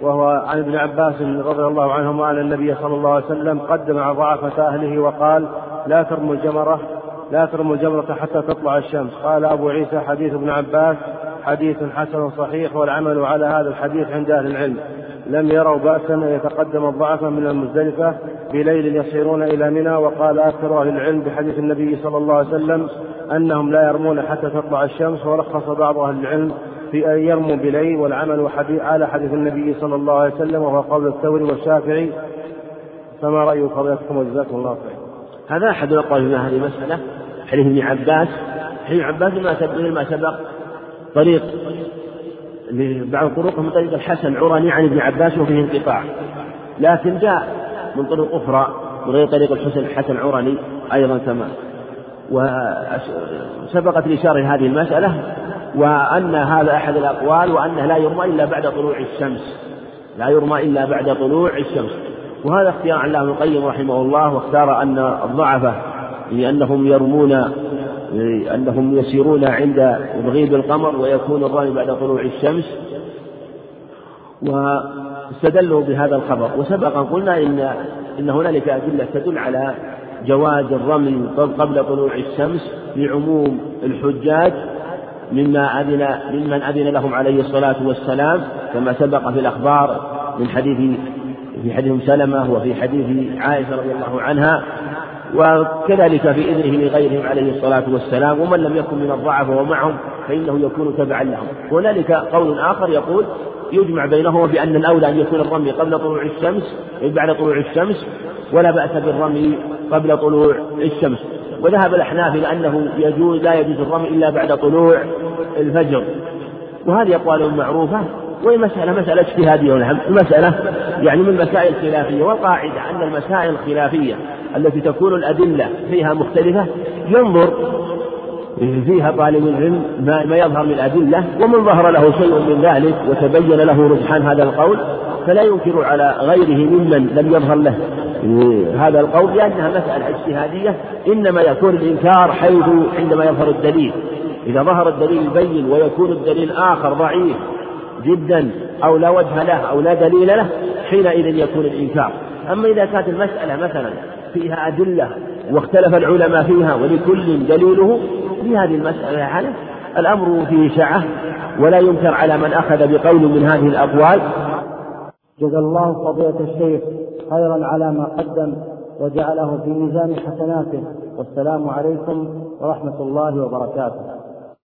وهو عن ابن عباس رضي الله عنهما أن النبي صلى الله عليه وسلم قدم ضعفة أهله وقال لا ترموا الجمرة لا ترموا الجمرة حتى تطلع الشمس. قال أبو عيسى حديث ابن عباس حديث حسن صحيح والعمل على هذا الحديث عند أهل العلم. لم يروا بأسا أن يتقدم الضعف من المزدلفة بليل يصيرون إلى منى وقال أكثر أهل العلم بحديث النبي صلى الله عليه وسلم أنهم لا يرمون حتى تطلع الشمس ورخص بعض أهل العلم في أن يرموا بليل والعمل على حديث النبي صلى الله عليه وسلم وهو قول الثوري والشافعي. فما رأي فضيلتكم وجزاكم الله خير. هذا أحد الأقوال في هذه المسألة حديث ابن عباس. حديث ابن عباس ما سبق ما سبق طريق بعض الطرق من طريق الحسن العراني عن ابن عباس وفيه انقطاع. لكن جاء من طرق أخرى من غير طريق الحسن الحسن العراني أيضا كما. وسبقت الإشارة لهذه المسألة وأن هذا أحد الأقوال وأنه لا يرمى إلا بعد طلوع الشمس. لا يرمى إلا بعد طلوع الشمس. وهذا اختيار ابن القيم رحمه الله واختار أن الضعفة لأنهم يرمون أنهم يسيرون عند تغيب القمر ويكون الرمي بعد طلوع الشمس واستدلوا بهذا الخبر. وسبق أن قلنا إن إن هنالك أدلة تدل على جواز الرمي قبل طلوع الشمس لعموم الحجاج مما أذن ممن أذن لهم عليه الصلاة والسلام كما سبق في الأخبار من حديث في حديث سلمة وفي حديث عائشة رضي الله عنها وكذلك في إذنه لغيرهم عليه الصلاة والسلام ومن لم يكن من الضعف ومعهم فإنه يكون تبعا لهم. هنالك قول آخر يقول يجمع بينهما بأن الأولى أن يكون الرمي قبل طلوع الشمس بعد طلوع الشمس ولا بأس بالرمي قبل طلوع الشمس. وذهب الأحناف إلى أنه يجوز لا يجوز الرمي إلا بعد طلوع الفجر. وهذه أقوال معروفة وهي مسألة مسألة اجتهادية المسألة يعني من المسائل الخلافية والقاعدة أن المسائل الخلافية التي تكون الأدلة فيها مختلفة ينظر فيها طالب العلم ما, ما يظهر من الأدلة ومن ظهر له شيء من ذلك وتبين له رجحان هذا القول فلا ينكر على غيره ممن لم يظهر له هذا القول لأنها مسألة اجتهادية إنما يكون الإنكار حيث عندما يظهر الدليل. إذا ظهر الدليل البين ويكون الدليل آخر ضعيف جدا أو لا وجه له أو لا دليل له حينئذ يكون الإنكار. أما إذا كانت المسألة مثلا فيها أدلة واختلف العلماء فيها ولكل دليله في هذه المسألة على الأمر فيه سعة ولا ينكر على من أخذ بقول من هذه الأقوال. جزا الله فضيلة الشيخ خيرا على ما قدم وجعله في ميزان حسناته. والسلام عليكم ورحمة الله وبركاته.